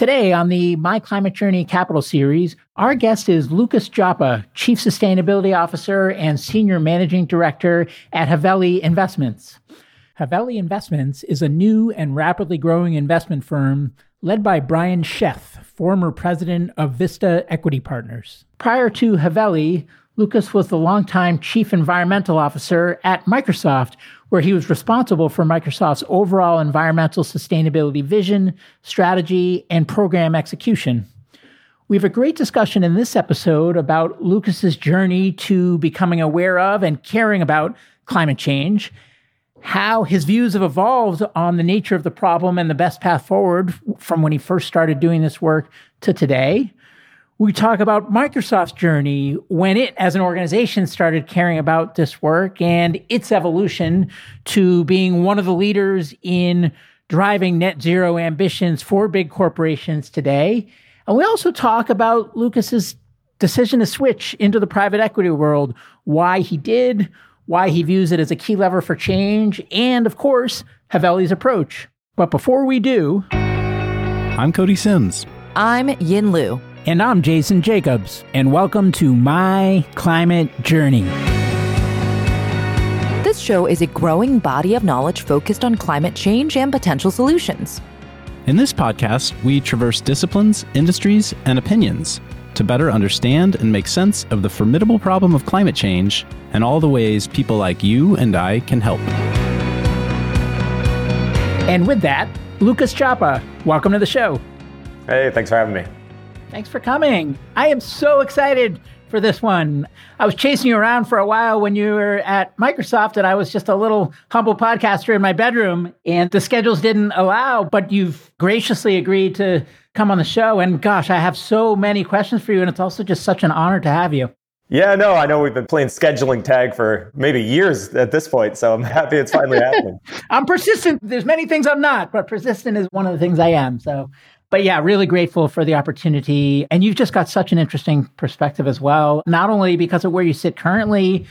Today on the My Climate Journey Capital Series, our guest is Lucas Joppa, Chief Sustainability Officer and Senior Managing Director at Haveli Investments. Haveli Investments is a new and rapidly growing investment firm led by Brian Sheth, former president of Vista Equity Partners. Prior to Haveli, Lucas was the longtime chief environmental officer at Microsoft, where he was responsible for Microsoft's overall environmental sustainability vision, strategy, and program execution. We have a great discussion in this episode about Lucas's journey to becoming aware of and caring about climate change how his views have evolved on the nature of the problem and the best path forward from when he first started doing this work to today. We talk about Microsoft's journey when it, as an organization, started caring about this work and its evolution to being one of the leaders in driving net zero ambitions for big corporations today. And we also talk about Lucas's decision to switch into the private equity world, why he did, why he views it as a key lever for change, and of course, Haveli's approach. But before we do, I'm Cody Sims. I'm Yin Lu. And I'm Jason Jacobs. And welcome to My Climate Journey. This show is a growing body of knowledge focused on climate change and potential solutions. In this podcast, we traverse disciplines, industries, and opinions to better understand and make sense of the formidable problem of climate change and all the ways people like you and I can help. And with that, Lucas Joppa, welcome to the show. Hey, thanks for having me. Thanks for coming. I am so excited for this one. I was chasing you around for a while when you were at Microsoft, and I was just a little humble podcaster in my bedroom, and the schedules didn't allow, but you've graciously agreed to come on the show. And gosh, I have so many questions for you, and it's also just such an honor to have you. Yeah, no, I know we've been playing scheduling tag for maybe years at this point, so I'm happy it's finally happening. I'm persistent. There's many things I'm not, but persistent is one of the things I am. So, but yeah, really grateful for the opportunity. And you've just got such an interesting perspective as well, not only because of where you sit currently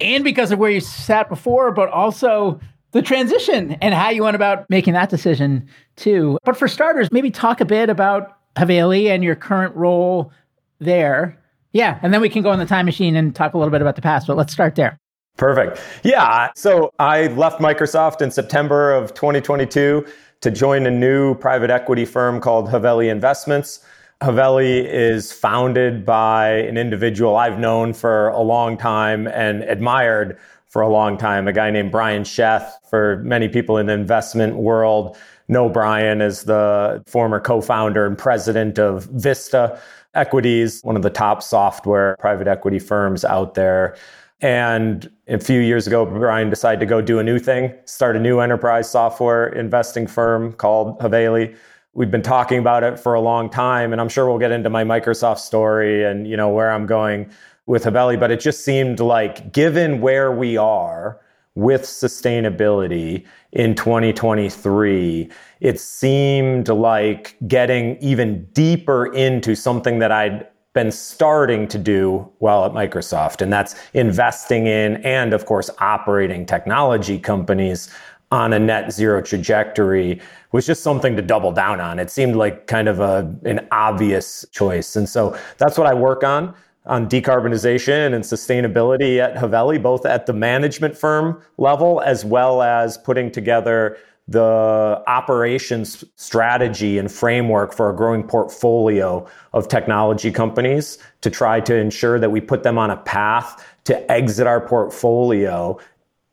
and because of where you sat before, but also the transition and how you went about making that decision too. But for starters, maybe talk a bit about Haveli and your current role there yeah, and then we can go in the time machine and talk a little bit about the past, but let's start there. Perfect. Yeah, so I left Microsoft in September of 2022 to join a new private equity firm called Haveli Investments. Haveli is founded by an individual I've known for a long time and admired for a long time, a guy named Brian Sheth. For many people in the investment world, know Brian as the former co-founder and president of Vista Equities, one of the top software private equity firms out there. And a few years ago, Brian decided to go do a new thing, start a new enterprise software investing firm called Haveli. We've been talking about it for a long time, and I'm sure we'll get into my Microsoft story and you know where I'm going with Haveli. But it just seemed like, given where we are with sustainability in 2023, it seemed like getting even deeper into something that I'd been starting to do while at Microsoft, and that's investing in and, of course, operating technology companies on a net zero trajectory was just something to double down on. It seemed like kind of a, an obvious choice. And so that's what I work on on decarbonization and sustainability at Haveli, both at the management firm level as well as putting together the operations strategy and framework for a growing portfolio of technology companies to try to ensure that we put them on a path to exit our portfolio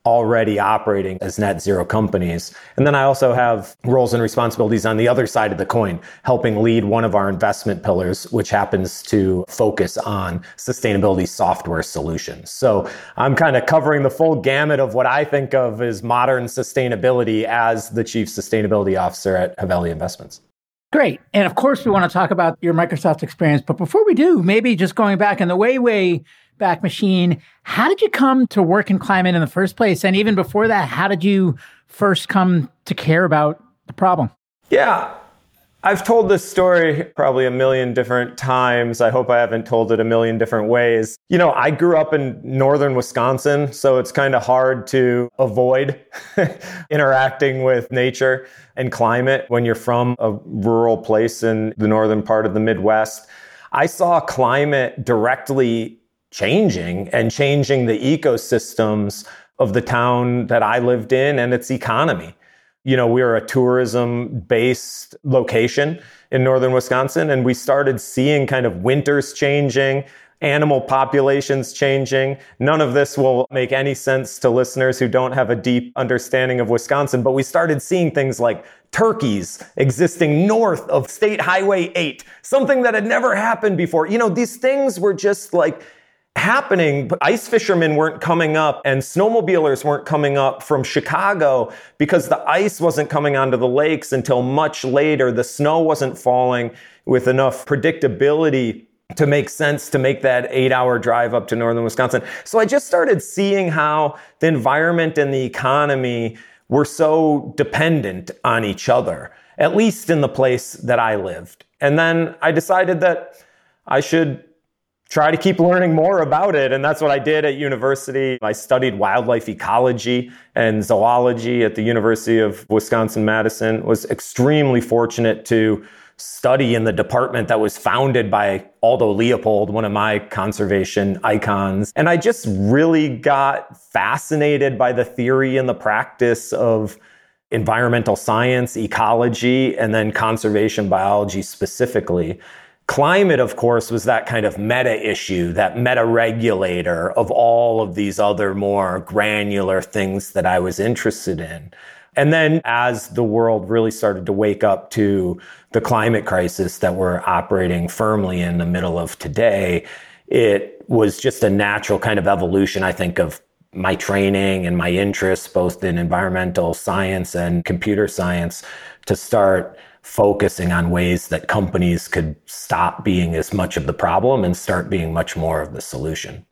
already operating as net zero companies. And then I also have roles and responsibilities on the other side of the coin, helping lead one of our investment pillars, which happens to focus on sustainability software solutions. So I'm kind of covering the full gamut of what I think of as modern sustainability as the chief sustainability officer at Haveli Investments. Great. And of course, we want to talk about your Microsoft experience. But before we do, maybe just going back in the way, way back machine, how did you come to work in climate in the first place? And even before that, how did you first come to care about the problem? Yeah. I've told this story probably a million different times. I hope I haven't told it a million different ways. You know, I grew up in northern Wisconsin, so it's kind of hard to avoid interacting with nature and climate when you're from a rural place in the northern part of the Midwest. I saw climate directly changing and changing the ecosystems of the town that I lived in and its economy you know, we are a tourism based location in northern Wisconsin, and we started seeing kind of winters changing, animal populations changing. None of this will make any sense to listeners who don't have a deep understanding of Wisconsin, but we started seeing things like turkeys existing north of State Highway 8, something that had never happened before. You know, these things were just like happening, ice fishermen weren't coming up and snowmobilers weren't coming up from Chicago because the ice wasn't coming onto the lakes until much later. The snow wasn't falling with enough predictability to make sense to make that eight hour drive up to northern Wisconsin. So I just started seeing how the environment and the economy were so dependent on each other, at least in the place that I lived. And then I decided that I should try to keep learning more about it. And that's what I did at university. I studied wildlife ecology and zoology at the University of Wisconsin Madison. Was extremely fortunate to study in the department that was founded by Aldo Leopold, one of my conservation icons. And I just really got fascinated by the theory and the practice of environmental science, ecology, and then conservation biology specifically. Climate, of course, was that kind of meta issue, that meta regulator of all of these other more granular things that I was interested in. And then as the world really started to wake up to the climate crisis that we're operating firmly in the middle of today, it was just a natural kind of evolution, I think, of my training and my interests, both in environmental science and computer science, to start focusing on ways that companies could stop being as much of the problem and start being much more of the solution.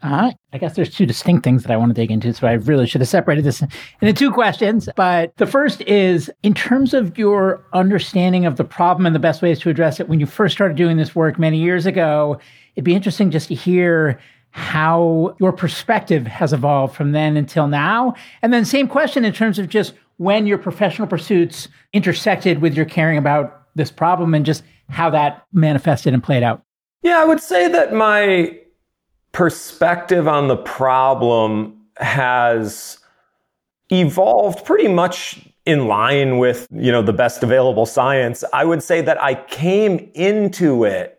Uh, I guess there's two distinct things that I want to dig into, so I really should have separated this into two questions. But the first is in terms of your understanding of the problem and the best ways to address it, when you first started doing this work many years ago, it'd be interesting just to hear how your perspective has evolved from then until now. And then, same question in terms of just when your professional pursuits intersected with your caring about this problem and just how that manifested and played out? Yeah, I would say that my perspective on the problem has evolved pretty much in line with, you know, the best available science. I would say that I came into it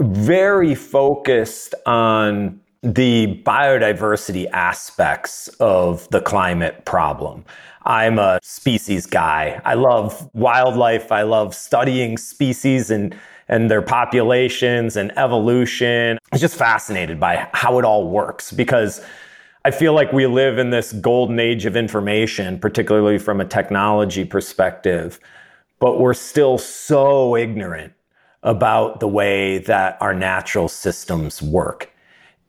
very focused on the biodiversity aspects of the climate problem. I'm a species guy. I love wildlife. I love studying species and and their populations and evolution. I'm just fascinated by how it all works because I feel like we live in this golden age of information, particularly from a technology perspective, but we're still so ignorant about the way that our natural systems work.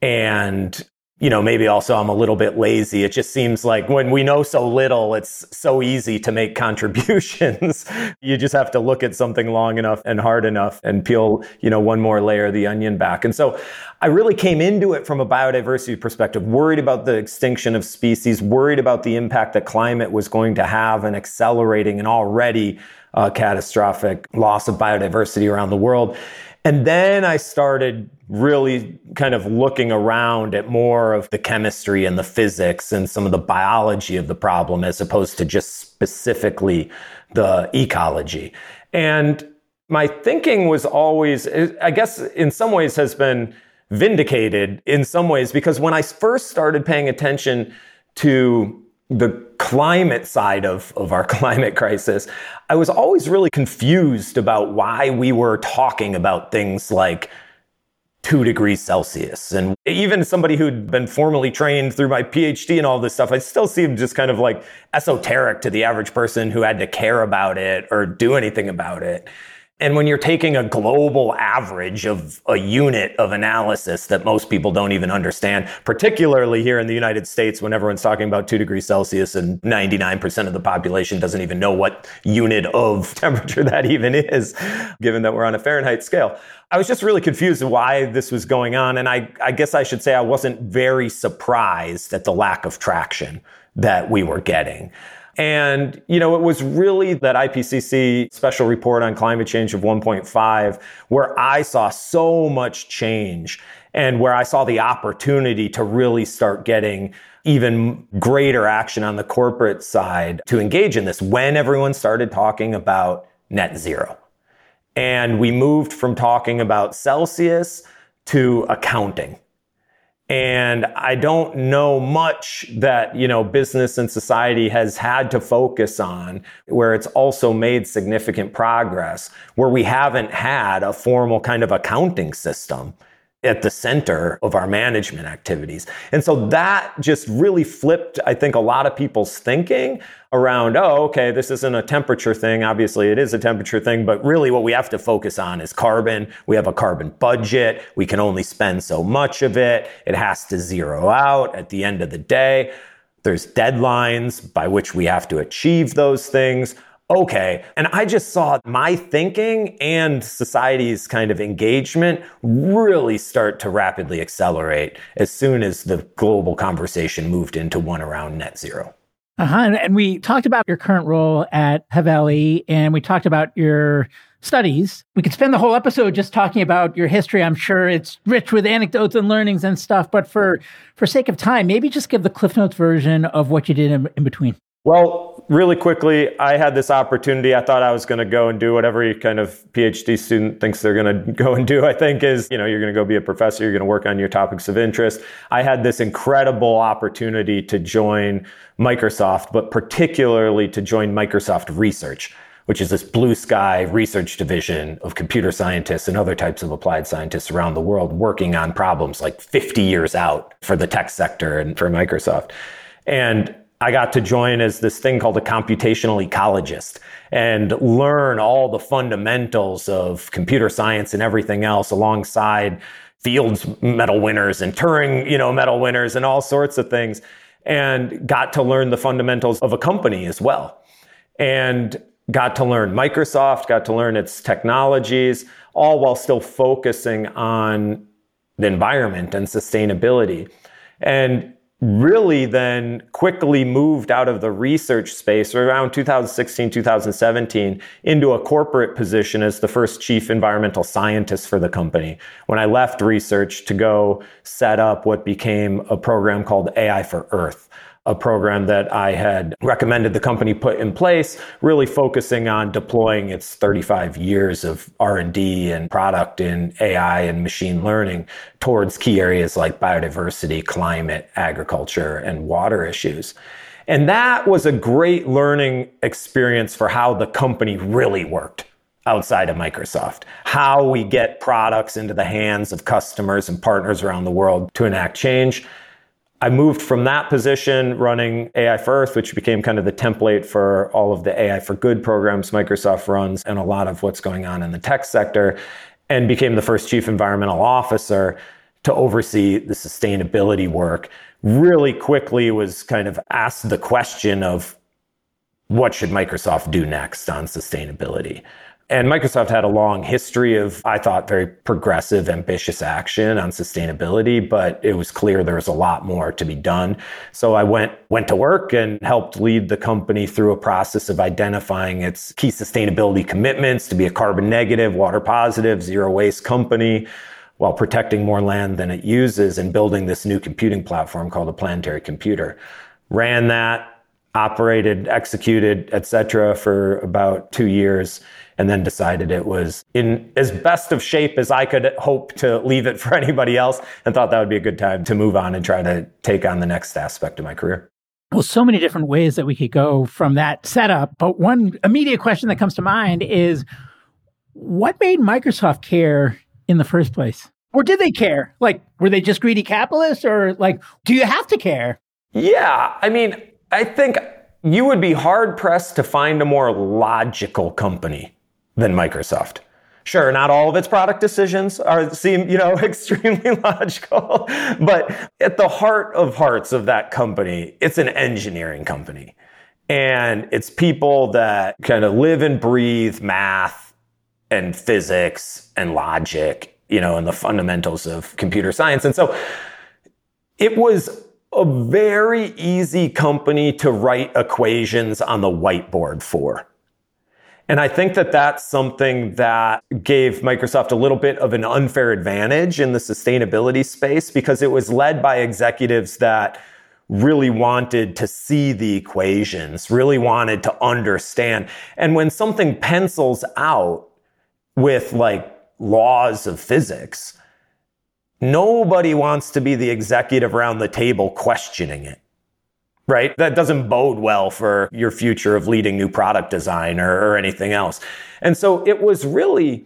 And you know, maybe also I'm a little bit lazy. It just seems like when we know so little, it's so easy to make contributions. you just have to look at something long enough and hard enough and peel, you know, one more layer of the onion back. And so I really came into it from a biodiversity perspective, worried about the extinction of species, worried about the impact that climate was going to have and accelerating an already uh, catastrophic loss of biodiversity around the world. And then I started really kind of looking around at more of the chemistry and the physics and some of the biology of the problem as opposed to just specifically the ecology. And my thinking was always, I guess in some ways has been vindicated in some ways because when I first started paying attention to the climate side of, of our climate crisis, I was always really confused about why we were talking about things like two degrees Celsius. And even somebody who'd been formally trained through my PhD and all this stuff, I still seemed just kind of like esoteric to the average person who had to care about it or do anything about it. And when you're taking a global average of a unit of analysis that most people don't even understand, particularly here in the United States, when everyone's talking about two degrees Celsius and 99% of the population doesn't even know what unit of temperature that even is, given that we're on a Fahrenheit scale. I was just really confused why this was going on. And I, I guess I should say I wasn't very surprised at the lack of traction that we were getting. And, you know, it was really that IPCC special report on climate change of 1.5 where I saw so much change and where I saw the opportunity to really start getting even greater action on the corporate side to engage in this when everyone started talking about net zero. And we moved from talking about Celsius to accounting. And I don't know much that, you know, business and society has had to focus on where it's also made significant progress, where we haven't had a formal kind of accounting system at the center of our management activities. And so that just really flipped, I think, a lot of people's thinking around, oh, okay, this isn't a temperature thing. Obviously, it is a temperature thing, but really what we have to focus on is carbon. We have a carbon budget. We can only spend so much of it. It has to zero out at the end of the day. There's deadlines by which we have to achieve those things okay. And I just saw my thinking and society's kind of engagement really start to rapidly accelerate as soon as the global conversation moved into one around net zero. Uh-huh. And, we talked about your current role at Haveli and we talked about your studies. We could spend the whole episode just talking about your history. I'm sure it's rich with anecdotes and learnings and stuff, but for for sake of time, maybe just give the Cliff Notes version of what you did in, in between. Well, really quickly, I had this opportunity. I thought I was going to go and do what every kind of PhD student thinks they're going to go and do, I think, is, you know, you're going to go be a professor, you're going to work on your topics of interest. I had this incredible opportunity to join Microsoft, but particularly to join Microsoft Research, which is this blue sky research division of computer scientists and other types of applied scientists around the world working on problems like 50 years out for the tech sector and for Microsoft. And I got to join as this thing called a computational ecologist and learn all the fundamentals of computer science and everything else alongside Fields medal winners and Turing, you know, medal winners and all sorts of things and got to learn the fundamentals of a company as well. And got to learn Microsoft, got to learn its technologies, all while still focusing on the environment and sustainability. And really then quickly moved out of the research space around 2016, 2017 into a corporate position as the first chief environmental scientist for the company. When I left research to go set up what became a program called AI for Earth a program that I had recommended the company put in place, really focusing on deploying its 35 years of R&D and product in AI and machine learning towards key areas like biodiversity, climate, agriculture, and water issues. And that was a great learning experience for how the company really worked outside of Microsoft. How we get products into the hands of customers and partners around the world to enact change. I moved from that position running AI for Earth, which became kind of the template for all of the AI for Good programs Microsoft runs and a lot of what's going on in the tech sector, and became the first chief environmental officer to oversee the sustainability work. Really quickly was kind of asked the question of what should Microsoft do next on sustainability? And Microsoft had a long history of, I thought, very progressive, ambitious action on sustainability, but it was clear there was a lot more to be done. So I went, went to work and helped lead the company through a process of identifying its key sustainability commitments to be a carbon negative, water positive, zero waste company while protecting more land than it uses and building this new computing platform called a planetary computer. Ran that, operated, executed, etc., for about two years and then decided it was in as best of shape as I could hope to leave it for anybody else and thought that would be a good time to move on and try to take on the next aspect of my career. Well, so many different ways that we could go from that setup. But one immediate question that comes to mind is what made Microsoft care in the first place? Or did they care? Like, were they just greedy capitalists or like, do you have to care? Yeah. I mean, I think you would be hard pressed to find a more logical company than Microsoft. Sure, not all of its product decisions are seem, you know, extremely logical, but at the heart of hearts of that company, it's an engineering company. And it's people that kind of live and breathe math and physics and logic, you know, and the fundamentals of computer science. And so it was a very easy company to write equations on the whiteboard for. And I think that that's something that gave Microsoft a little bit of an unfair advantage in the sustainability space because it was led by executives that really wanted to see the equations, really wanted to understand. And when something pencils out with like laws of physics, nobody wants to be the executive around the table questioning it. Right? That doesn't bode well for your future of leading new product design or, or anything else. And so it was really,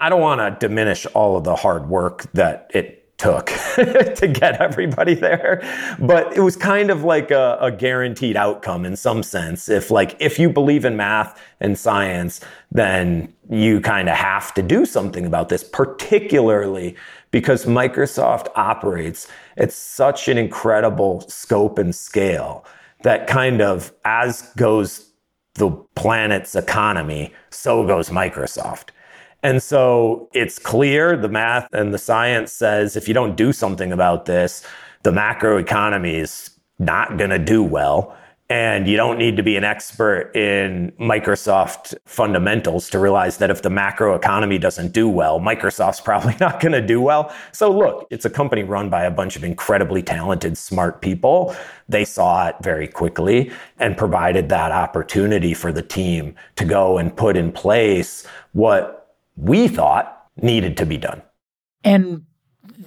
I don't want to diminish all of the hard work that it took to get everybody there. But it was kind of like a, a, guaranteed outcome in some sense. If like, if you believe in math and science, then you kind of have to do something about this, particularly because Microsoft operates at such an incredible scope and scale that kind of as goes the planet's economy, so goes Microsoft. And so it's clear the math and the science says if you don't do something about this, the macro economy is not going to do well. And you don't need to be an expert in Microsoft fundamentals to realize that if the macro economy doesn't do well, Microsoft's probably not going to do well. So look, it's a company run by a bunch of incredibly talented, smart people. They saw it very quickly and provided that opportunity for the team to go and put in place what we thought needed to be done. And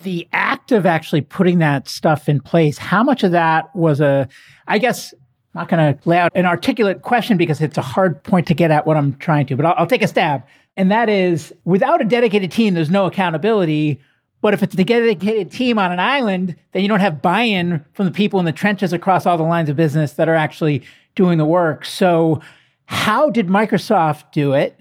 the act of actually putting that stuff in place, how much of that was a, I guess, Not going to lay out an articulate question because it's a hard point to get at what I'm trying to, but I'll, I'll take a stab. And that is without a dedicated team, there's no accountability. But if it's a dedicated team on an island, then you don't have buy in from the people in the trenches across all the lines of business that are actually doing the work. So, how did Microsoft do it?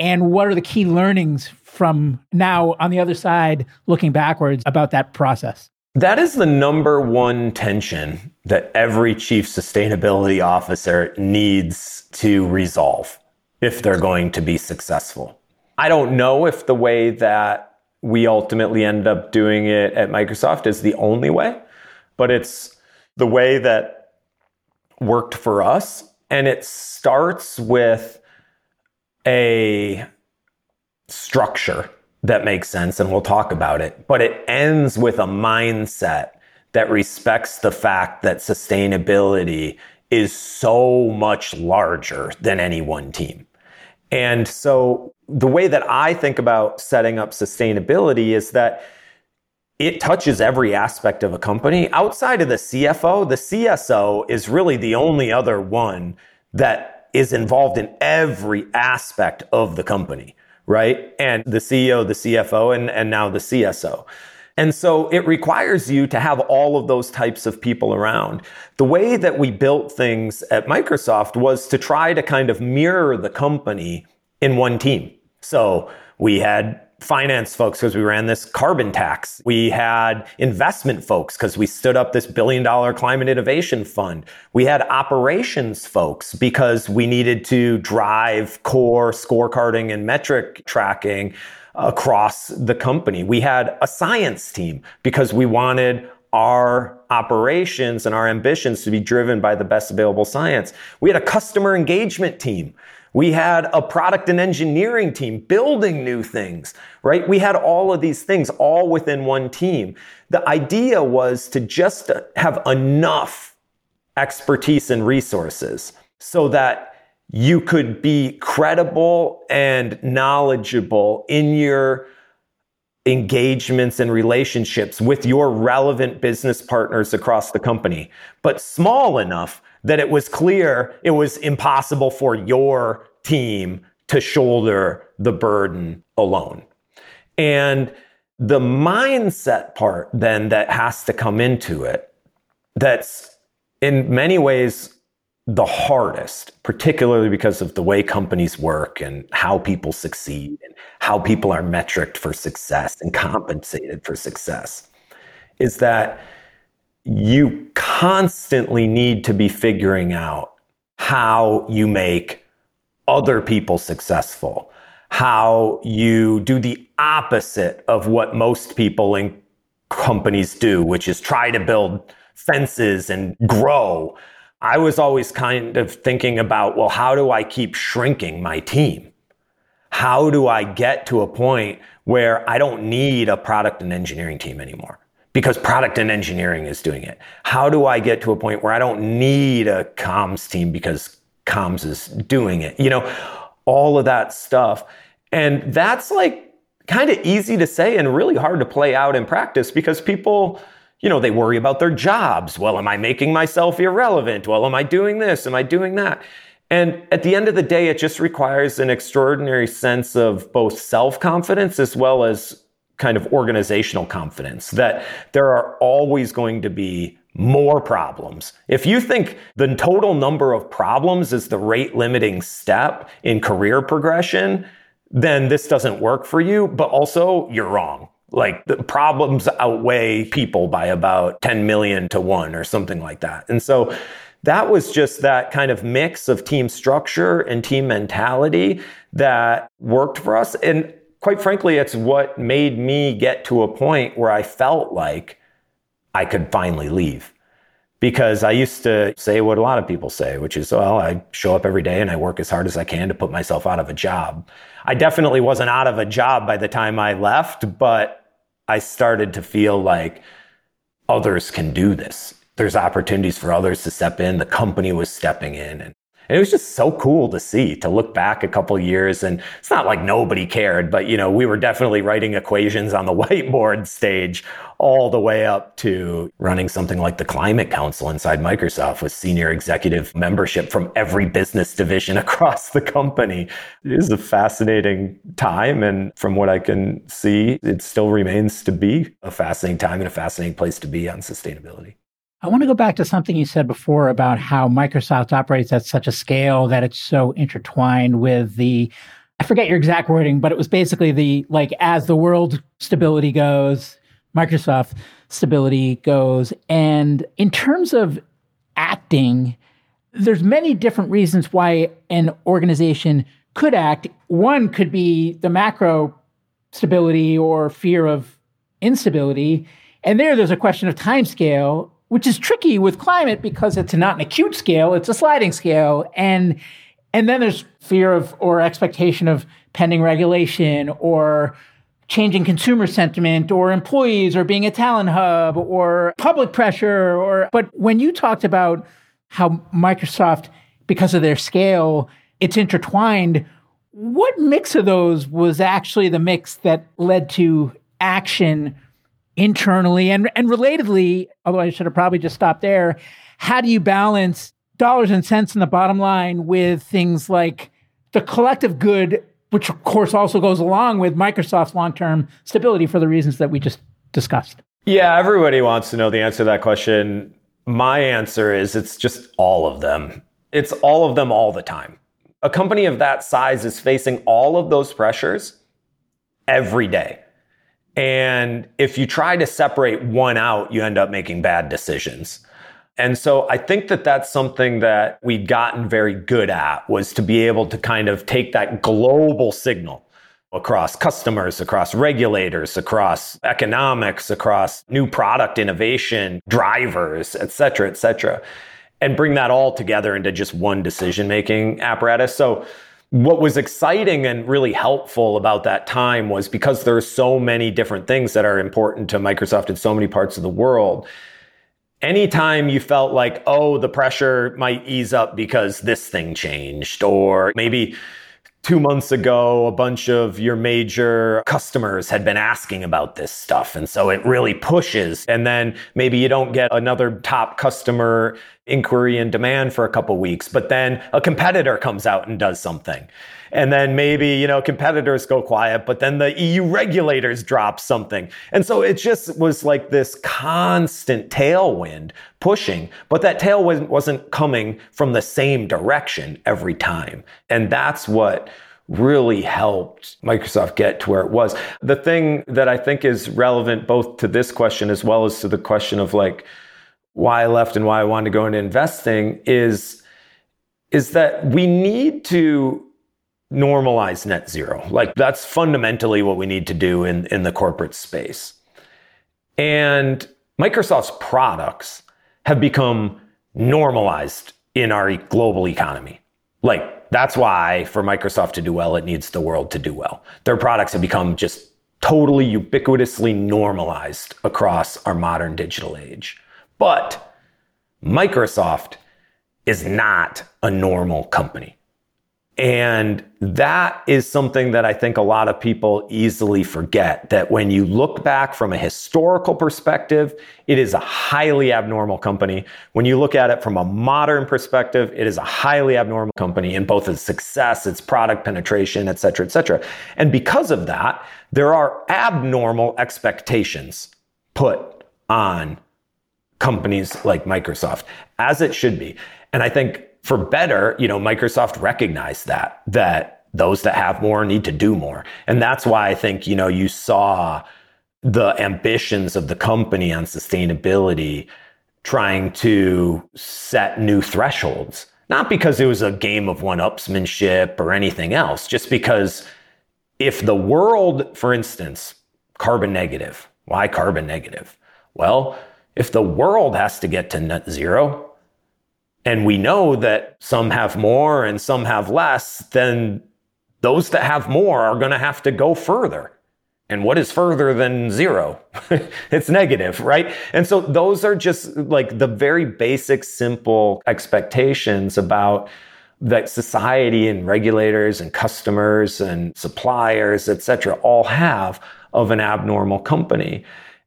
And what are the key learnings from now on the other side, looking backwards about that process? That is the number one tension that every chief sustainability officer needs to resolve if they're going to be successful. I don't know if the way that we ultimately end up doing it at Microsoft is the only way, but it's the way that worked for us. And it starts with a structure that makes sense, and we'll talk about it, but it ends with a mindset that respects the fact that sustainability is so much larger than any one team. And so the way that I think about setting up sustainability is that it touches every aspect of a company. Outside of the CFO, the CSO is really the only other one that is involved in every aspect of the company, right? And the CEO, the CFO, and, and now the CSO. And so it requires you to have all of those types of people around. The way that we built things at Microsoft was to try to kind of mirror the company in one team. So we had finance folks because we ran this carbon tax. We had investment folks because we stood up this billion dollar climate innovation fund. We had operations folks because we needed to drive core scorecarding and metric tracking across the company. We had a science team because we wanted our operations and our ambitions to be driven by the best available science. We had a customer engagement team we had a product and engineering team building new things, right? We had all of these things all within one team. The idea was to just have enough expertise and resources so that you could be credible and knowledgeable in your engagements and relationships with your relevant business partners across the company, but small enough that it was clear it was impossible for your team to shoulder the burden alone. And the mindset part then that has to come into it, that's in many ways the hardest, particularly because of the way companies work and how people succeed and how people are metriced for success and compensated for success, is that you constantly need to be figuring out how you make other people successful, how you do the opposite of what most people in companies do, which is try to build fences and grow. I was always kind of thinking about, well, how do I keep shrinking my team? How do I get to a point where I don't need a product and engineering team anymore? Because product and engineering is doing it. How do I get to a point where I don't need a comms team because comms is doing it? You know, all of that stuff. And that's like kind of easy to say and really hard to play out in practice because people, you know, they worry about their jobs. Well, am I making myself irrelevant? Well, am I doing this? Am I doing that? And at the end of the day, it just requires an extraordinary sense of both self confidence as well as kind of organizational confidence that there are always going to be more problems. If you think the total number of problems is the rate limiting step in career progression, then this doesn't work for you, but also you're wrong. Like the problems outweigh people by about 10 million to one or something like that. And so that was just that kind of mix of team structure and team mentality that worked for us. And quite frankly, it's what made me get to a point where I felt like I could finally leave because I used to say what a lot of people say, which is, well, I show up every day and I work as hard as I can to put myself out of a job. I definitely wasn't out of a job by the time I left, but I started to feel like others can do this. There's opportunities for others to step in. The company was stepping in. And and it was just so cool to see, to look back a couple years. And it's not like nobody cared, but you know, we were definitely writing equations on the whiteboard stage all the way up to running something like the climate council inside Microsoft with senior executive membership from every business division across the company. It is a fascinating time. And from what I can see, it still remains to be a fascinating time and a fascinating place to be on sustainability. I want to go back to something you said before about how Microsoft operates at such a scale that it's so intertwined with the I forget your exact wording, but it was basically the like as the world stability goes, Microsoft stability goes. And in terms of acting, there's many different reasons why an organization could act. One could be the macro stability or fear of instability. And there, there's a question of time scale which is tricky with climate because it's not an acute scale, it's a sliding scale. And and then there's fear of or expectation of pending regulation or changing consumer sentiment or employees or being a talent hub or public pressure or but when you talked about how Microsoft because of their scale it's intertwined what mix of those was actually the mix that led to action internally and and relatedly, although I should have probably just stopped there, how do you balance dollars and cents in the bottom line with things like the collective good, which of course also goes along with Microsoft's long-term stability for the reasons that we just discussed? Yeah, everybody wants to know the answer to that question. My answer is it's just all of them. It's all of them all the time. A company of that size is facing all of those pressures every day. And if you try to separate one out, you end up making bad decisions. And so I think that that's something that we'd gotten very good at was to be able to kind of take that global signal across customers, across regulators, across economics, across new product innovation, drivers, et cetera, et cetera, and bring that all together into just one decision making apparatus. So what was exciting and really helpful about that time was because there are so many different things that are important to Microsoft in so many parts of the world. Anytime you felt like, oh, the pressure might ease up because this thing changed, or maybe two months ago, a bunch of your major customers had been asking about this stuff. And so it really pushes. And then maybe you don't get another top customer inquiry and demand for a couple weeks, but then a competitor comes out and does something. And then maybe, you know, competitors go quiet, but then the EU regulators drop something. And so it just was like this constant tailwind pushing, but that tailwind wasn't coming from the same direction every time. And that's what really helped Microsoft get to where it was. The thing that I think is relevant both to this question as well as to the question of like why I left and why I wanted to go into investing is is that we need to normalize net zero. Like that's fundamentally what we need to do in, in the corporate space. And Microsoft's products have become normalized in our global economy. Like that's why for Microsoft to do well, it needs the world to do well. Their products have become just totally ubiquitously normalized across our modern digital age. But Microsoft is not a normal company. And that is something that I think a lot of people easily forget that when you look back from a historical perspective, it is a highly abnormal company. When you look at it from a modern perspective, it is a highly abnormal company in both its success, its product penetration, et cetera, et cetera. And because of that, there are abnormal expectations put on companies like Microsoft, as it should be. And I think for better, you know, Microsoft recognized that, that those that have more need to do more. And that's why I think, you know, you saw the ambitions of the company on sustainability trying to set new thresholds. Not because it was a game of one upsmanship or anything else, just because if the world, for instance, carbon negative, why carbon negative? Well, if the world has to get to net zero, and we know that some have more and some have less, then those that have more are going to have to go further. And what is further than zero? it's negative, right? And so those are just like the very basic, simple expectations about that society and regulators and customers and suppliers, et cetera, all have of an abnormal company.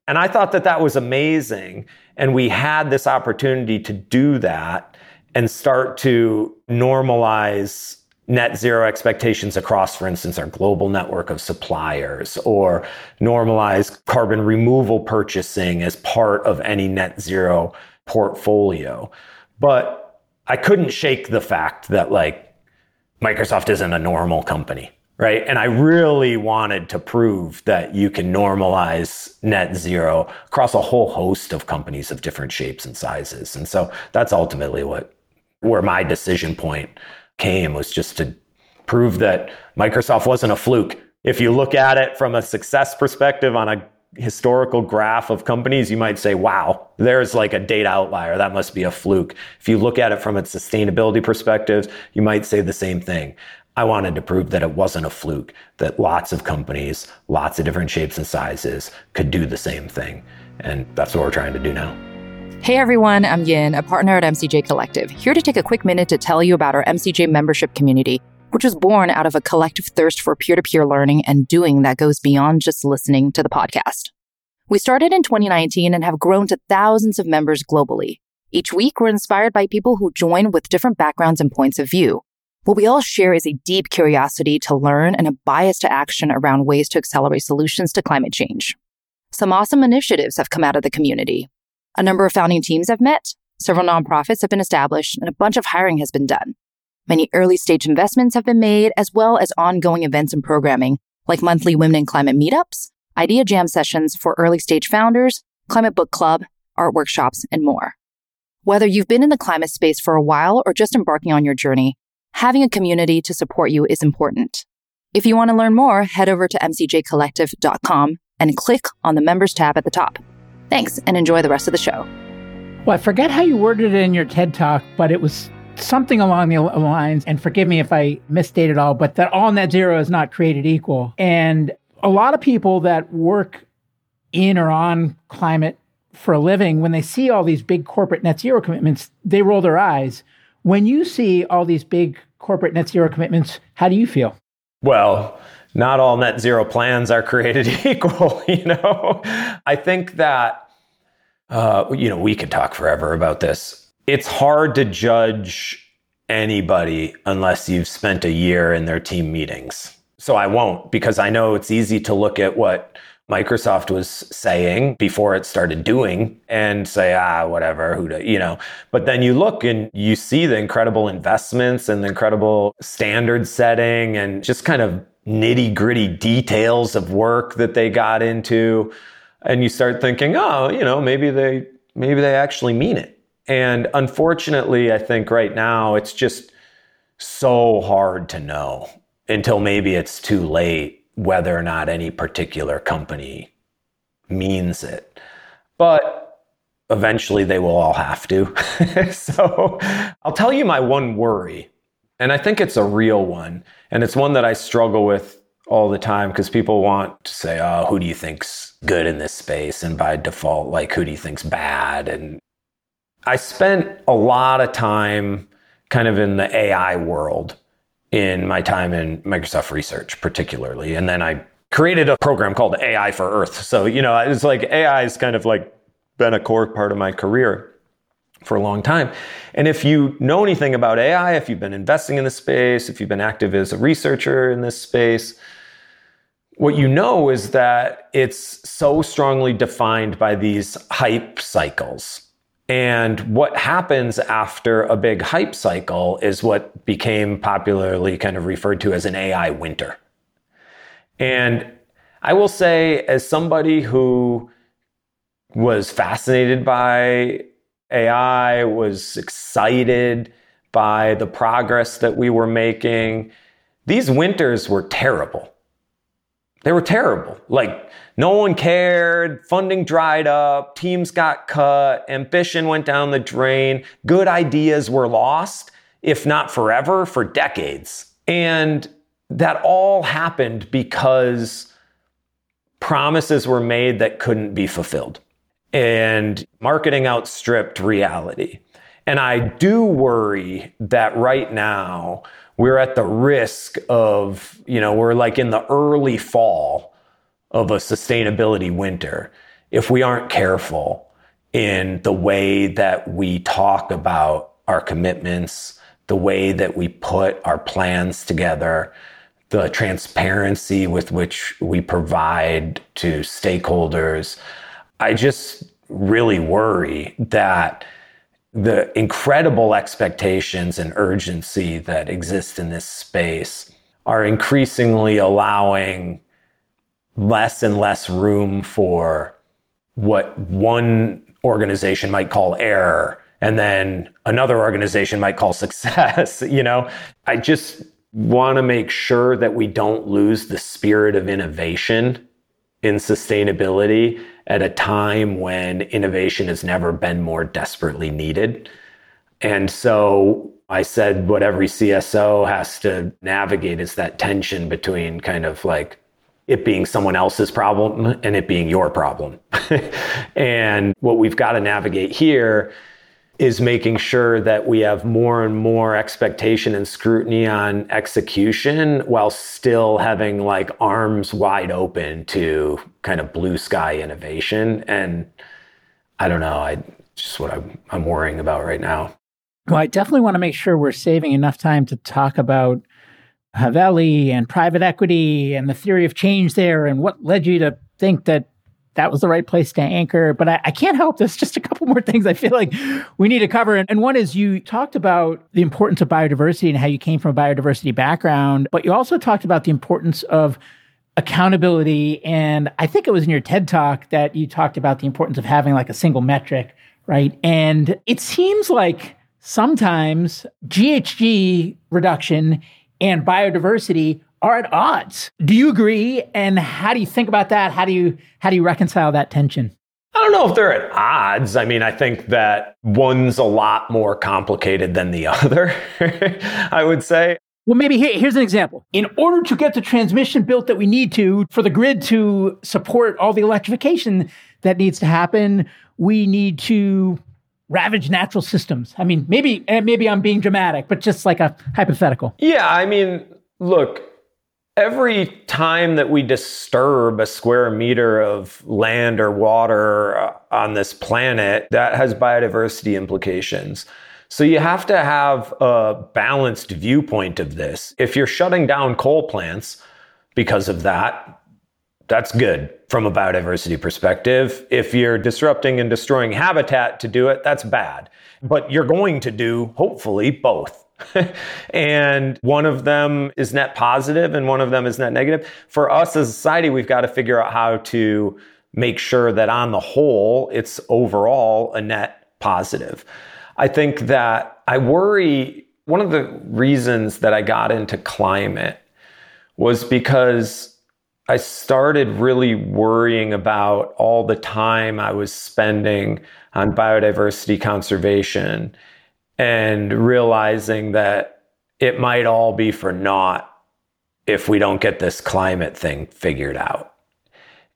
And I thought that that was amazing. And we had this opportunity to do that and start to normalize net zero expectations across, for instance, our global network of suppliers or normalize carbon removal purchasing as part of any net zero portfolio. But I couldn't shake the fact that like Microsoft isn't a normal company right? And I really wanted to prove that you can normalize net zero across a whole host of companies of different shapes and sizes. And so that's ultimately what where my decision point came was just to prove that Microsoft wasn't a fluke. If you look at it from a success perspective on a historical graph of companies, you might say, wow, there's like a data outlier. That must be a fluke. If you look at it from a sustainability perspective, you might say the same thing. I wanted to prove that it wasn't a fluke, that lots of companies, lots of different shapes and sizes could do the same thing. And that's what we're trying to do now. Hey everyone, I'm Yin, a partner at MCJ Collective, here to take a quick minute to tell you about our MCJ membership community, which was born out of a collective thirst for peer to peer learning and doing that goes beyond just listening to the podcast. We started in 2019 and have grown to thousands of members globally. Each week, we're inspired by people who join with different backgrounds and points of view. What we all share is a deep curiosity to learn and a bias to action around ways to accelerate solutions to climate change. Some awesome initiatives have come out of the community. A number of founding teams have met, several nonprofits have been established, and a bunch of hiring has been done. Many early stage investments have been made, as well as ongoing events and programming, like monthly women in climate meetups, idea jam sessions for early stage founders, climate book club, art workshops, and more. Whether you've been in the climate space for a while or just embarking on your journey, having a community to support you is important. If you want to learn more, head over to mcjcollective.com and click on the members tab at the top. Thanks and enjoy the rest of the show. Well, I forget how you worded it in your TED talk, but it was something along the lines, and forgive me if I misstate it all, but that all net zero is not created equal. And a lot of people that work in or on climate for a living, when they see all these big corporate net zero commitments, they roll their eyes. When you see all these big corporate net zero commitments, how do you feel? Well, not all net zero plans are created equal, you know? I think that, uh, you know, we could talk forever about this. It's hard to judge anybody unless you've spent a year in their team meetings. So I won't because I know it's easy to look at what Microsoft was saying before it started doing and say, ah, whatever, who do, you know. But then you look and you see the incredible investments and the incredible standard setting and just kind of nitty gritty details of work that they got into. And you start thinking, oh, you know, maybe they, maybe they actually mean it. And unfortunately, I think right now it's just so hard to know until maybe it's too late whether or not any particular company means it. But eventually they will all have to. so I'll tell you my one worry, and I think it's a real one, and it's one that I struggle with all the time because people want to say, oh, who do you think's good in this space? And by default, like, who do you think's bad? And I spent a lot of time kind of in the AI world in my time in Microsoft Research, particularly. And then I created a program called AI for Earth. So, you know, it's like AI has kind of like been a core part of my career for a long time. And if you know anything about AI, if you've been investing in this space, if you've been active as a researcher in this space, what you know is that it's so strongly defined by these hype cycles. And what happens after a big hype cycle is what became popularly kind of referred to as an AI winter. And I will say, as somebody who was fascinated by AI, was excited by the progress that we were making, these winters were terrible. They were terrible. Like, no one cared. Funding dried up. Teams got cut. Ambition went down the drain. Good ideas were lost, if not forever, for decades. And that all happened because promises were made that couldn't be fulfilled. And marketing outstripped reality. And I do worry that right now we're at the risk of, you know, we're like in the early fall of a sustainability winter if we aren't careful in the way that we talk about our commitments, the way that we put our plans together, the transparency with which we provide to stakeholders. I just really worry that the incredible expectations and urgency that exist in this space are increasingly allowing less and less room for what one organization might call error and then another organization might call success you know? I just want to make sure that we don't lose the spirit of innovation in sustainability at a time when innovation has never been more desperately needed and so I said what every CSO has to navigate is that tension between kind of like it being someone else's problem and it being your problem. and what we've got to navigate here is making sure that we have more and more expectation and scrutiny on execution while still having like arms wide open to kind of blue sky innovation. And I don't know, I just what I'm, I'm worrying about right now. Well, I definitely want to make sure we're saving enough time to talk about Haveli and private equity and the theory of change there and what led you to think that that was the right place to anchor. But I, I, can't help. There's just a couple more things I feel like we need to cover. And one is you talked about the importance of biodiversity and how you came from a biodiversity background, but you also talked about the importance of accountability. And I think it was in your TED talk that you talked about the importance of having like a single metric, right? And it seems like sometimes GHG reduction and biodiversity are at odds. Do you agree? And how do you think about that? How do you how do you reconcile that tension? I don't know if they're at odds. I mean, I think that one's a lot more complicated than the other, I would say. Well, maybe here, here's an example. In order to get the transmission built that we need to for the grid to support all the electrification that needs to happen, we need to ravage natural systems? I mean, maybe maybe I'm being dramatic, but just like a hypothetical. Yeah, I mean, look, every time that we disturb a square meter of land or water uh, on this planet, that has biodiversity implications. So you have to have a balanced viewpoint of this. If you're shutting down coal plants because of that, that's good from a biodiversity perspective. If you're disrupting and destroying habitat to do it, that's bad. But you're going to do, hopefully, both. and one of them is net positive and one of them is net negative. For us as a society, we've got to figure out how to make sure that on the whole, it's overall a net positive. I think that I worry one of the reasons that I got into climate was because I started really worrying about all the time I was spending on biodiversity conservation and realizing that it might all be for naught if we don't get this climate thing figured out.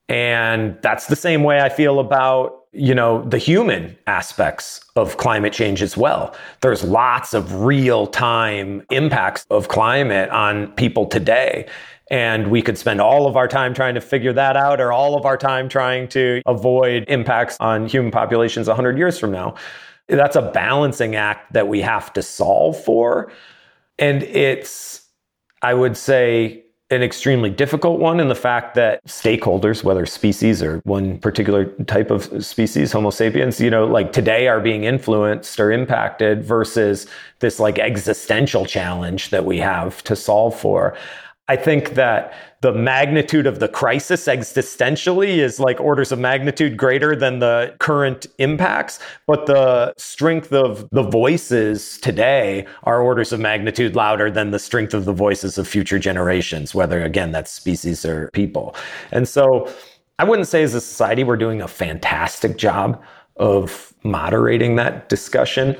And that's the same way I feel about, you know, the human aspects of climate change as well. There's lots of real time impacts of climate on people today. And we could spend all of our time trying to figure that out or all of our time trying to avoid impacts on human populations 100 years from now. That's a balancing act that we have to solve for. And it's, I would say, an extremely difficult one in the fact that stakeholders, whether species or one particular type of species, Homo sapiens, you know, like today are being influenced or impacted versus this like existential challenge that we have to solve for. I think that the magnitude of the crisis existentially is like orders of magnitude greater than the current impacts, but the strength of the voices today are orders of magnitude louder than the strength of the voices of future generations, whether again that's species or people. And so I wouldn't say as a society we're doing a fantastic job of moderating that discussion.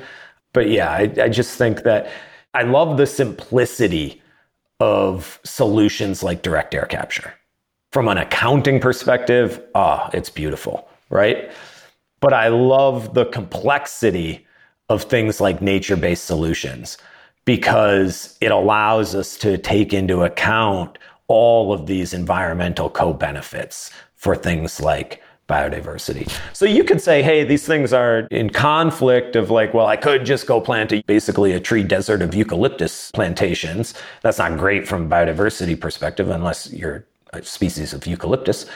But yeah, I, I just think that I love the simplicity of solutions like direct air capture. From an accounting perspective, ah, it's beautiful, right? But I love the complexity of things like nature based solutions because it allows us to take into account all of these environmental co benefits for things like biodiversity. So you could say, hey, these things are in conflict of like, well, I could just go plant a, basically a tree desert of eucalyptus plantations. That's not great from biodiversity perspective unless you're a species of eucalyptus.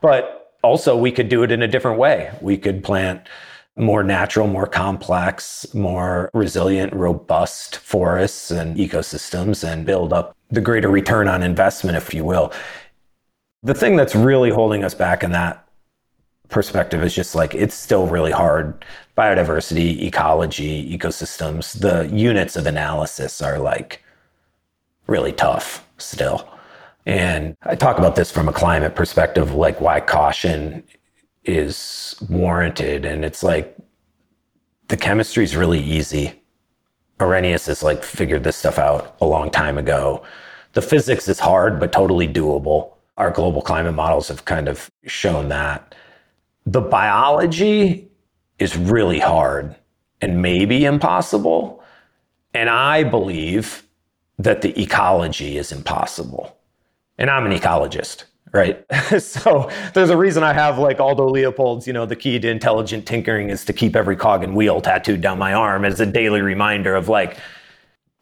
But also we could do it in a different way. We could plant more natural, more complex, more resilient, robust forests and ecosystems and build up the greater return on investment, if you will. The thing that's really holding us back in that perspective is just like it's still really hard. Biodiversity, ecology, ecosystems, the units of analysis are like really tough still. And I talk about this from a climate perspective, like why caution is warranted. And it's like the chemistry is really easy. Arrhenius has like figured this stuff out a long time ago. The physics is hard, but totally doable. Our global climate models have kind of shown that the biology is really hard and maybe impossible. And I believe that the ecology is impossible. And I'm an ecologist, right? so there's a reason I have like Aldo Leopold's, you know, the key to intelligent tinkering is to keep every cog and wheel tattooed down my arm as a daily reminder of like,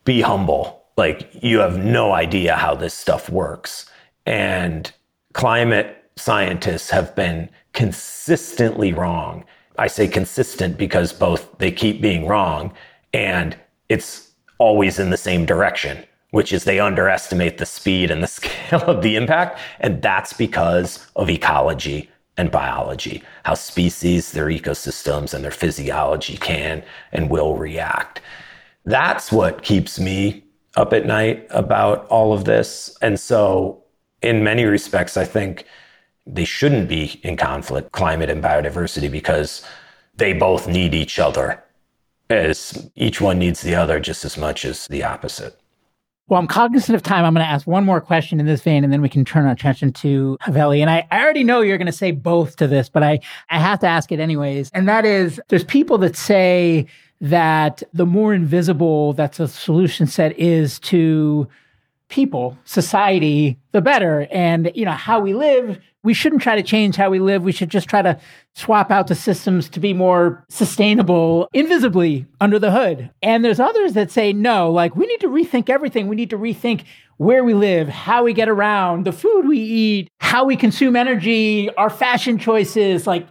be humble. Like, you have no idea how this stuff works. And climate scientists have been consistently wrong. I say consistent because both they keep being wrong and it's always in the same direction, which is they underestimate the speed and the scale of the impact. And that's because of ecology and biology, how species, their ecosystems, and their physiology can and will react. That's what keeps me up at night about all of this. And so, in many respects, I think they shouldn't be in conflict, climate and biodiversity, because they both need each other, as each one needs the other just as much as the opposite. Well, I'm cognizant of time. I'm going to ask one more question in this vein, and then we can turn our attention to Haveli. And I, I already know you're going to say both to this, but I, I have to ask it anyways. And that is there's people that say that the more invisible that the solution set is to people, society, the better. And, you know, how we live, we shouldn't try to change how we live. We should just try to swap out the systems to be more sustainable invisibly under the hood. And there's others that say, no, like we need to rethink everything. We need to rethink where we live, how we get around, the food we eat, how we consume energy, our fashion choices, like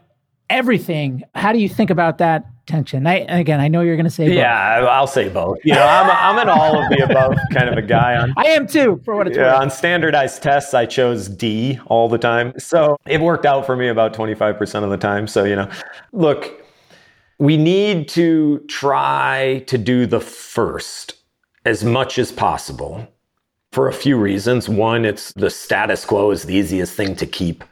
everything. How do you think about that tension? I, again, I know you're going to say both. yeah, I'll say both. You know, I'm, I'm an all of the above kind of a guy. On I am too, for what it's yeah, worth. on standardized tests, I chose D all the time, so it worked out for me about 25% of the time. So you know, look, we need to try to do the first as much as possible for a few reasons. One, it's the status quo is the easiest thing to keep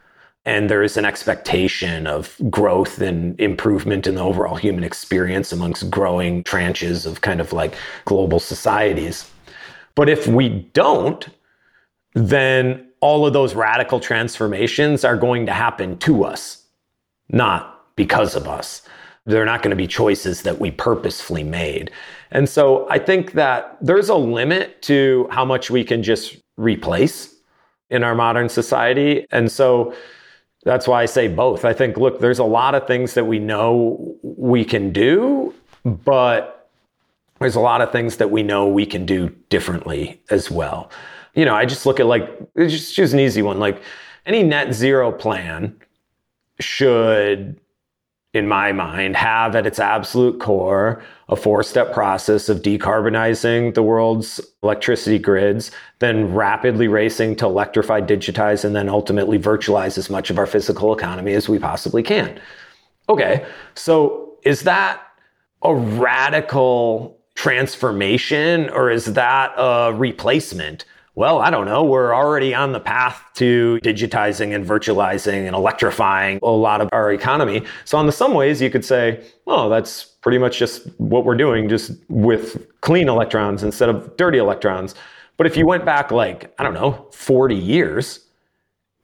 and there is an expectation of growth and improvement in the overall human experience amongst growing tranches of kind of like global societies. But if we don't, then all of those radical transformations are going to happen to us, not because of us. They're not going to be choices that we purposefully made. And so I think that there's a limit to how much we can just replace in our modern society. And so that's why I say both. I think, look, there's a lot of things that we know we can do, but there's a lot of things that we know we can do differently as well. You know, I just look at like, just choose an easy one. Like any net zero plan should in my mind, have at its absolute core a four step process of decarbonizing the world's electricity grids, then rapidly racing to electrify, digitize, and then ultimately virtualize as much of our physical economy as we possibly can. Okay, so is that a radical transformation or is that a replacement? Well, I don't know, we're already on the path to digitizing and virtualizing and electrifying a lot of our economy. So, in some ways, you could say, oh, that's pretty much just what we're doing, just with clean electrons instead of dirty electrons. But if you went back like, I don't know, 40 years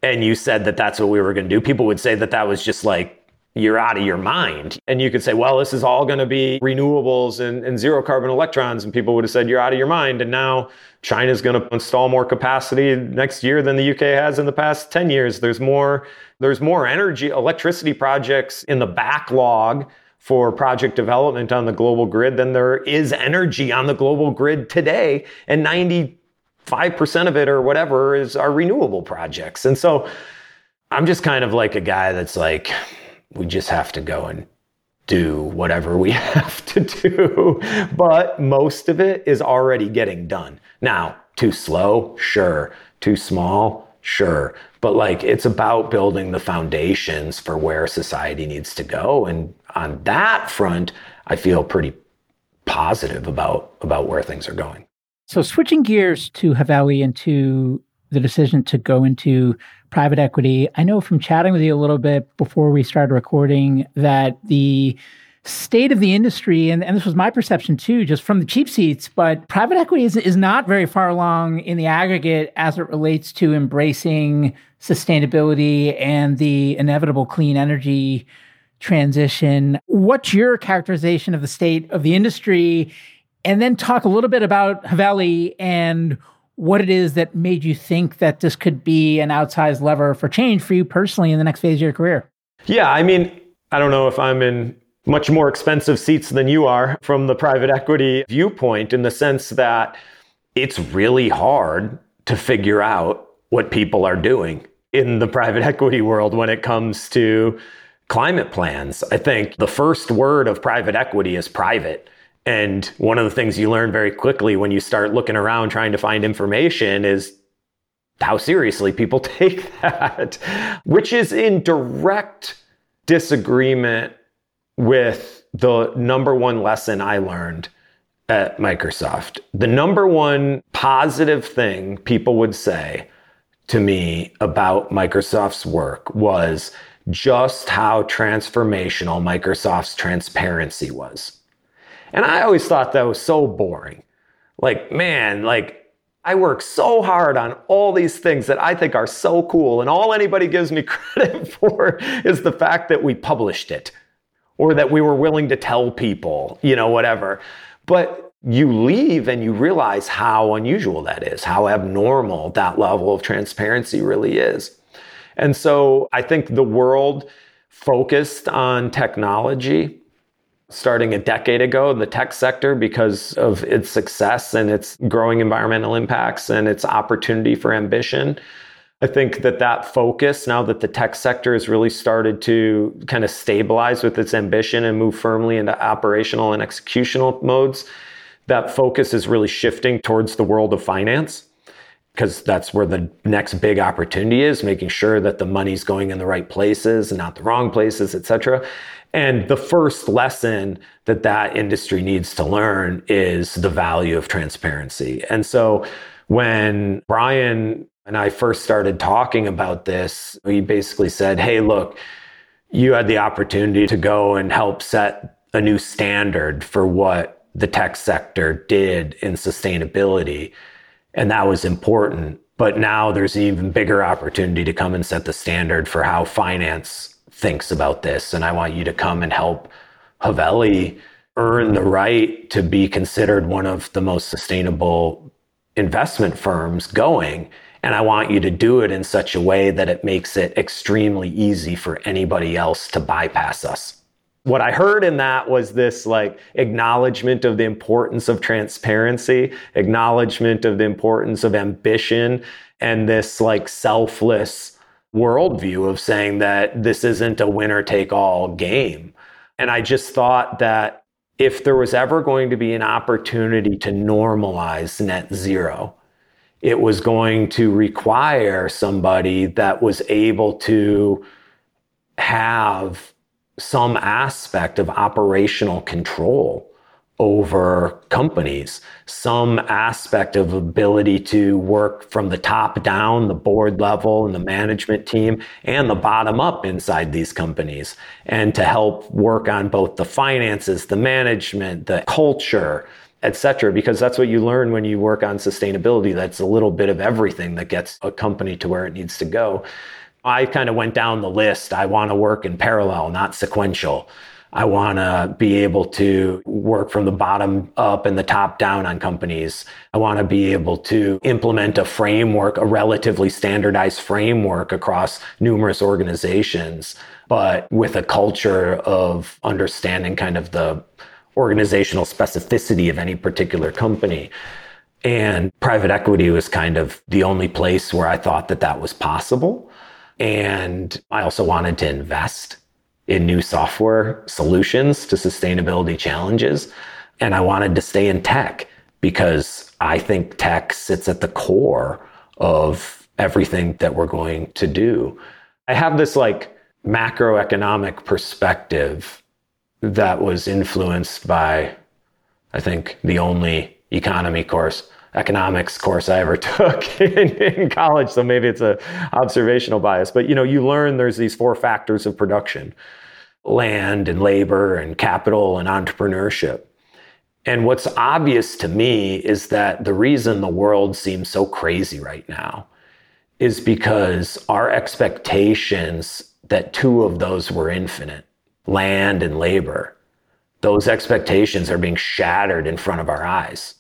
and you said that that's what we were going to do, people would say that that was just like you're out of your mind. And you could say, well, this is all going to be renewables and, and, zero carbon electrons. And people would have said, you're out of your mind. And now China's going to install more capacity next year than the UK has in the past 10 years. There's more, there's more energy, electricity projects in the backlog for project development on the global grid than there is energy on the global grid today. And 95% of it or whatever is our renewable projects. And so I'm just kind of like a guy that's like, we just have to go and do whatever we have to do. But most of it is already getting done. Now, too slow? Sure. Too small? Sure. But like it's about building the foundations for where society needs to go. And on that front, I feel pretty positive about about where things are going. So switching gears to Haveli and to the decision to go into private equity. I know from chatting with you a little bit before we started recording that the state of the industry, and, and this was my perception too, just from the cheap seats, but private equity is, is not very far along in the aggregate as it relates to embracing sustainability and the inevitable clean energy transition. What's your characterization of the state of the industry? And then talk a little bit about Haveli and what it is that made you think that this could be an outsized lever for change for you personally in the next phase of your career. Yeah, I mean, I don't know if I'm in much more expensive seats than you are from the private equity viewpoint in the sense that it's really hard to figure out what people are doing in the private equity world when it comes to climate plans. I think the first word of private equity is private. And one of the things you learn very quickly when you start looking around trying to find information is how seriously people take that, which is in direct disagreement with the number one lesson I learned at Microsoft. The number one positive thing people would say to me about Microsoft's work was just how transformational Microsoft's transparency was. And I always thought that was so boring. Like, man, like I work so hard on all these things that I think are so cool. And all anybody gives me credit for is the fact that we published it or that we were willing to tell people, you know, whatever. But you leave and you realize how unusual that is, how abnormal that level of transparency really is. And so I think the world focused on technology starting a decade ago in the tech sector because of its success and its growing environmental impacts and its opportunity for ambition. I think that that focus, now that the tech sector has really started to kind of stabilize with its ambition and move firmly into operational and executional modes, that focus is really shifting towards the world of finance because that's where the next big opportunity is making sure that the money's going in the right places and not the wrong places et cetera and the first lesson that that industry needs to learn is the value of transparency and so when brian and i first started talking about this he basically said hey look you had the opportunity to go and help set a new standard for what the tech sector did in sustainability and that was important. But now there's an even bigger opportunity to come and set the standard for how finance thinks about this. And I want you to come and help Haveli earn the right to be considered one of the most sustainable investment firms going. And I want you to do it in such a way that it makes it extremely easy for anybody else to bypass us what I heard in that was this like acknowledgement of the importance of transparency, acknowledgement of the importance of ambition, and this like selfless worldview of saying that this isn't a winner take all game. And I just thought that if there was ever going to be an opportunity to normalize net zero, it was going to require somebody that was able to have some aspect of operational control over companies, some aspect of ability to work from the top down, the board level and the management team, and the bottom up inside these companies, and to help work on both the finances, the management, the culture, et cetera, because that's what you learn when you work on sustainability. That's a little bit of everything that gets a company to where it needs to go. I kind of went down the list. I want to work in parallel, not sequential. I want to be able to work from the bottom up and the top down on companies. I want to be able to implement a framework, a relatively standardized framework across numerous organizations, but with a culture of understanding kind of the organizational specificity of any particular company. And private equity was kind of the only place where I thought that that was possible. And I also wanted to invest in new software solutions to sustainability challenges. And I wanted to stay in tech because I think tech sits at the core of everything that we're going to do. I have this like macroeconomic perspective that was influenced by, I think, the only economy course economics course I ever took in, in, college. So maybe it's a observational bias, but you know, you learn there's these four factors of production: land and labor and capital and entrepreneurship. And what's obvious to me is that the reason the world seems so crazy right now is because our expectations that two of those were infinite, land and labor, those expectations are being shattered in front of our eyes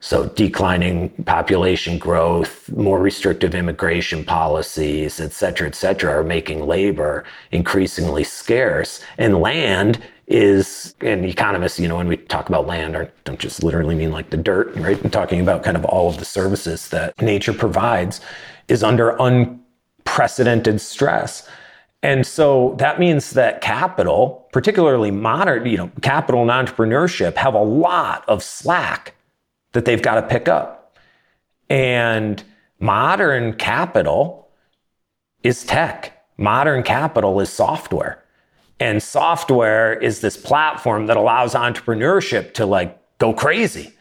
so declining population growth, more restrictive immigration policies, et cetera, et cetera, are making labor increasingly scarce. And land is, and economists, you know, when we talk about land, I don't just literally mean like the dirt, right? I'm talking about kind of all of the services that nature provides is under unprecedented stress. And so that means that capital, particularly modern, you know, capital and entrepreneurship have a lot of slack that they've got to pick up. And modern capital is tech. Modern capital is software. And software is this platform that allows entrepreneurship to like go crazy.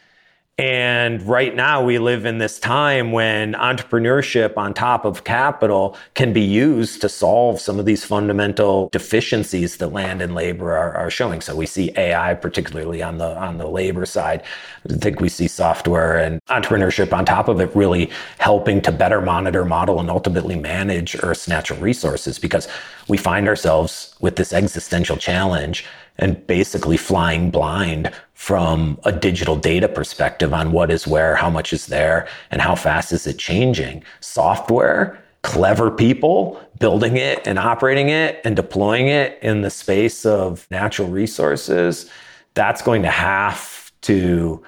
And right now, we live in this time when entrepreneurship on top of capital can be used to solve some of these fundamental deficiencies that land and labor are, are, showing. So we see AI, particularly on the on the labor side. I think we see software and entrepreneurship on top of it really helping to better monitor, model, and ultimately manage Earth's natural resources because we find ourselves with this existential challenge and basically flying blind from a digital data perspective on what is where, how much is there, and how fast is it changing. Software, clever people building it and operating it and deploying it in the space of natural resources, that's going to have to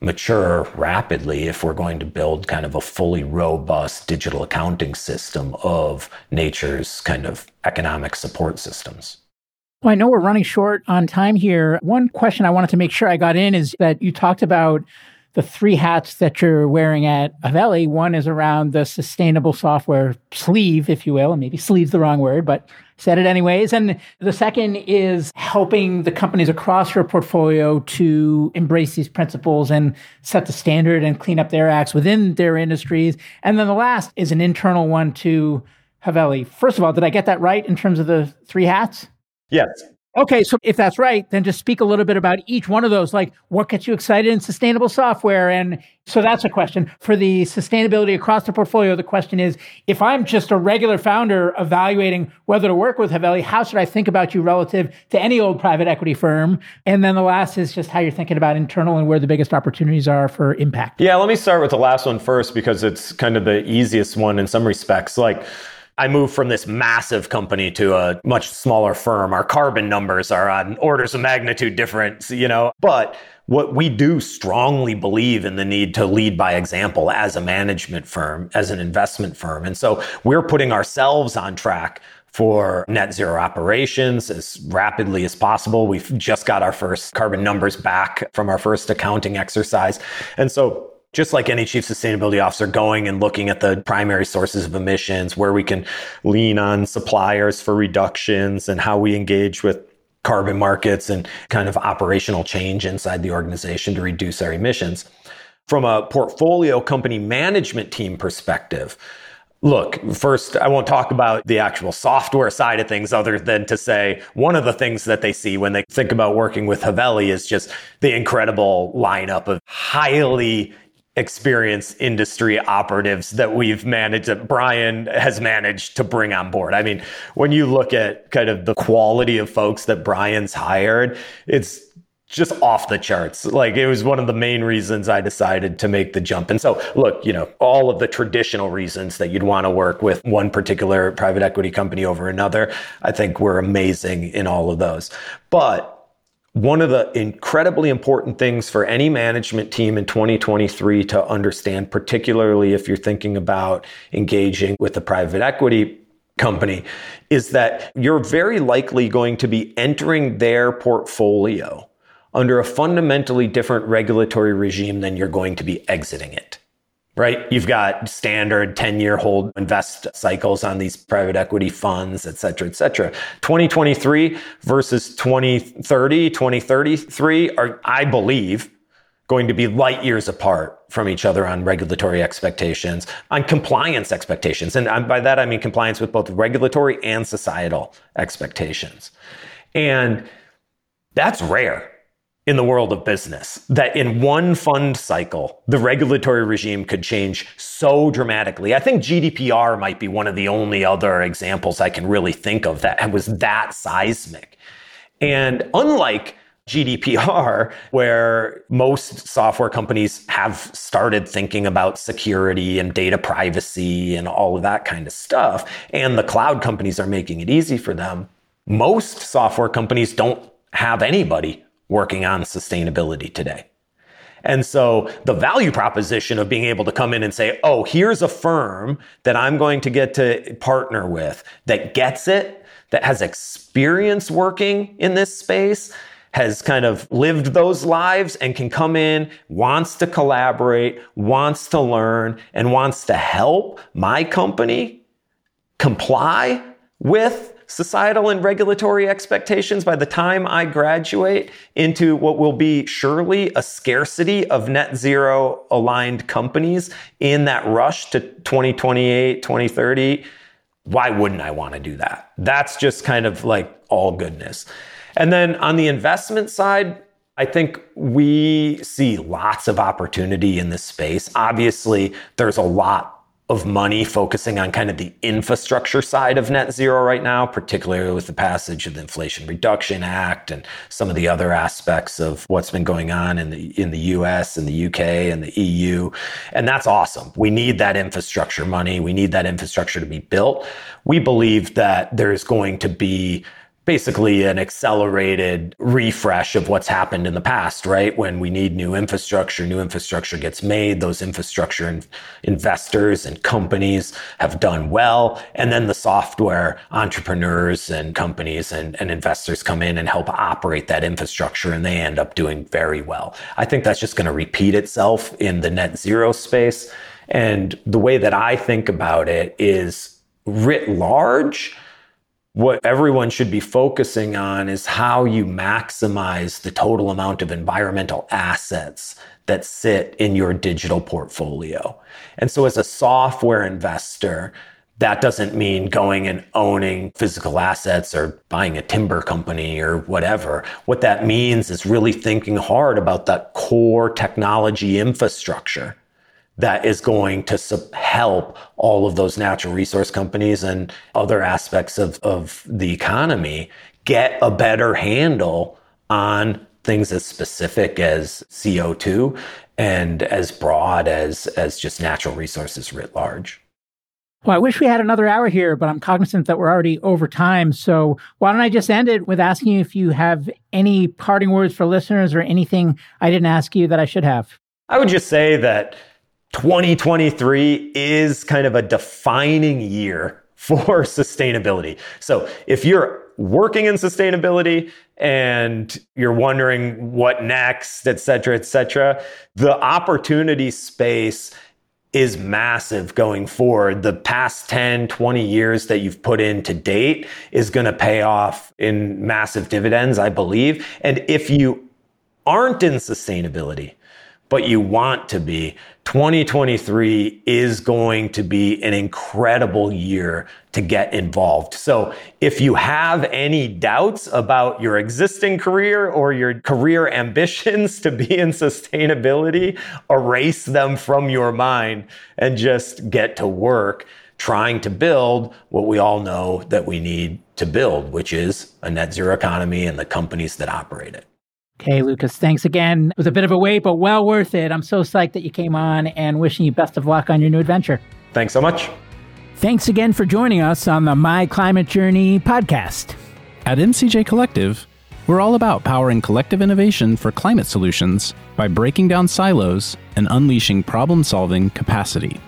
mature rapidly if we're going to build kind of a fully robust digital accounting system of nature's kind of economic support systems. Well, I know we're running short on time here. One question I wanted to make sure I got in is that you talked about the three hats that you're wearing at Haveli. One is around the sustainable software sleeve, if you will, and maybe sleeve's the wrong word, but said it anyways. And the second is helping the companies across your portfolio to embrace these principles and set the standard and clean up their acts within their industries. And then the last is an internal one to Haveli. First of all, did I get that right in terms of the three hats? Yes. Okay, so if that's right, then just speak a little bit about each one of those. Like, what gets you excited in sustainable software? And so that's a question. For the sustainability across the portfolio, the question is if I'm just a regular founder evaluating whether to work with Haveli, how should I think about you relative to any old private equity firm? And then the last is just how you're thinking about internal and where the biggest opportunities are for impact. Yeah, let me start with the last one first because it's kind of the easiest one in some respects. Like, I moved from this massive company to a much smaller firm. Our carbon numbers are on orders of magnitude difference, you know, but what we do strongly believe in the need to lead by example as a management firm, as an investment firm. And so we're putting ourselves on track for net zero operations as rapidly as possible. We've just got our first carbon numbers back from our first accounting exercise. And so just like any chief sustainability officer going and looking at the primary sources of emissions, where we can lean on suppliers for reductions and how we engage with carbon markets and kind of operational change inside the organization to reduce our emissions. From a portfolio company management team perspective, Look, first, I won't talk about the actual software side of things other than to say one of the things that they see when they think about working with Haveli is just the incredible lineup of highly experienced industry operatives that we've managed that Brian has managed to bring on board. I mean, when you look at kind of the quality of folks that Brian's hired, it's just off the charts. Like it was one of the main reasons I decided to make the jump. And so, look, you know, all of the traditional reasons that you'd want to work with one particular private equity company over another, I think we're amazing in all of those. But one of the incredibly important things for any management team in 2023 to understand, particularly if you're thinking about engaging with a private equity company, is that you're very likely going to be entering their portfolio under a fundamentally different regulatory regime than you're going to be exiting it right? You've got standard 10 year hold invest cycles on these private equity funds, et cetera, et cetera. 2023 versus 2030, 2033 are, I believe, going to be light years apart from each other on regulatory expectations, on compliance expectations. And by that, I mean compliance with both regulatory and societal expectations. And that's rare in the world of business that in one fund cycle, the regulatory regime could change so dramatically. I think GDPR might be one of the only other examples I can really think of that was that seismic. And unlike GDPR, where most software companies have started thinking about security and data privacy and all of that kind of stuff, and the cloud companies are making it easy for them, most software companies don't have anybody working on sustainability today. And so the value proposition of being able to come in and say, oh, here's a firm that I'm going to get to partner with that gets it, that has experience working in this space, has kind of lived those lives and can come in, wants to collaborate, wants to learn, and wants to help my company comply with societal and regulatory expectations by the time I graduate into what will be surely a scarcity of net zero aligned companies in that rush to 2028, 2030. Why wouldn't I want to do that? That's just kind of like all goodness. And then on the investment side, I think we see lots of opportunity in this space. Obviously, there's a lot of money focusing on kind of the infrastructure side of net zero right now, particularly with the passage of the Inflation Reduction Act and some of the other aspects of what's been going on in the in the US and the UK and the EU. And that's awesome. We need that infrastructure money. We need that infrastructure to be built. We believe that there's going to be basically an accelerated refresh of what's happened in the past, right? When we need new infrastructure, new infrastructure gets made, those infrastructure in- investors and companies have done well. And then the software entrepreneurs and companies and, and investors come in and help operate that infrastructure and they end up doing very well. I think that's just going to repeat itself in the net zero space. And the way that I think about it is writ large what everyone should be focusing on is how you maximize the total amount of environmental assets that sit in your digital portfolio. And so as a software investor, that doesn't mean going and owning physical assets or buying a timber company or whatever. What that means is really thinking hard about that core technology infrastructure that is going to help all of those natural resource companies and other aspects of, of the economy get a better handle on things as specific as CO2 and as broad as, as just natural resources writ large. Well, I wish we had another hour here, but I'm cognizant that we're already over time. So why don't I just end it with asking you if you have any parting words for listeners or anything I didn't ask you that I should have? I would just say that 2023 is kind of a defining year for sustainability. So if you're working in sustainability and you're wondering what next, et cetera, et cetera, the opportunity space is massive going forward. The past 10, 20 years that you've put in to date is going to pay off in massive dividends, I believe. And if you aren't in sustainability, but you want to be, 2023 is going to be an incredible year to get involved. So if you have any doubts about your existing career or your career ambitions to be in sustainability, erase them from your mind and just get to work trying to build what we all know that we need to build, which is a net zero economy and the companies that operate it. Okay, Lucas, thanks again. It was a bit of a wait, but well worth it. I'm so psyched that you came on and wishing you best of luck on your new adventure. Thanks so much. Thanks again for joining us on the My Climate Journey podcast. At MCJ Collective, we're all about powering collective innovation for climate solutions by breaking down silos and unleashing problem solving capacity.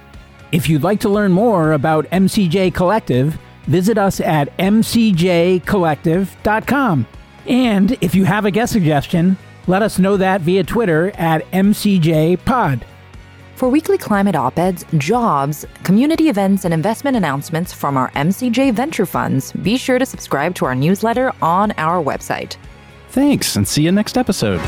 If you'd like to learn more about MCJ Collective, visit us at mcjcollective.com. And if you have a guest suggestion, let us know that via Twitter at MCJPod. For weekly climate op eds, jobs, community events, and investment announcements from our MCJ venture funds, be sure to subscribe to our newsletter on our website. Thanks, and see you next episode.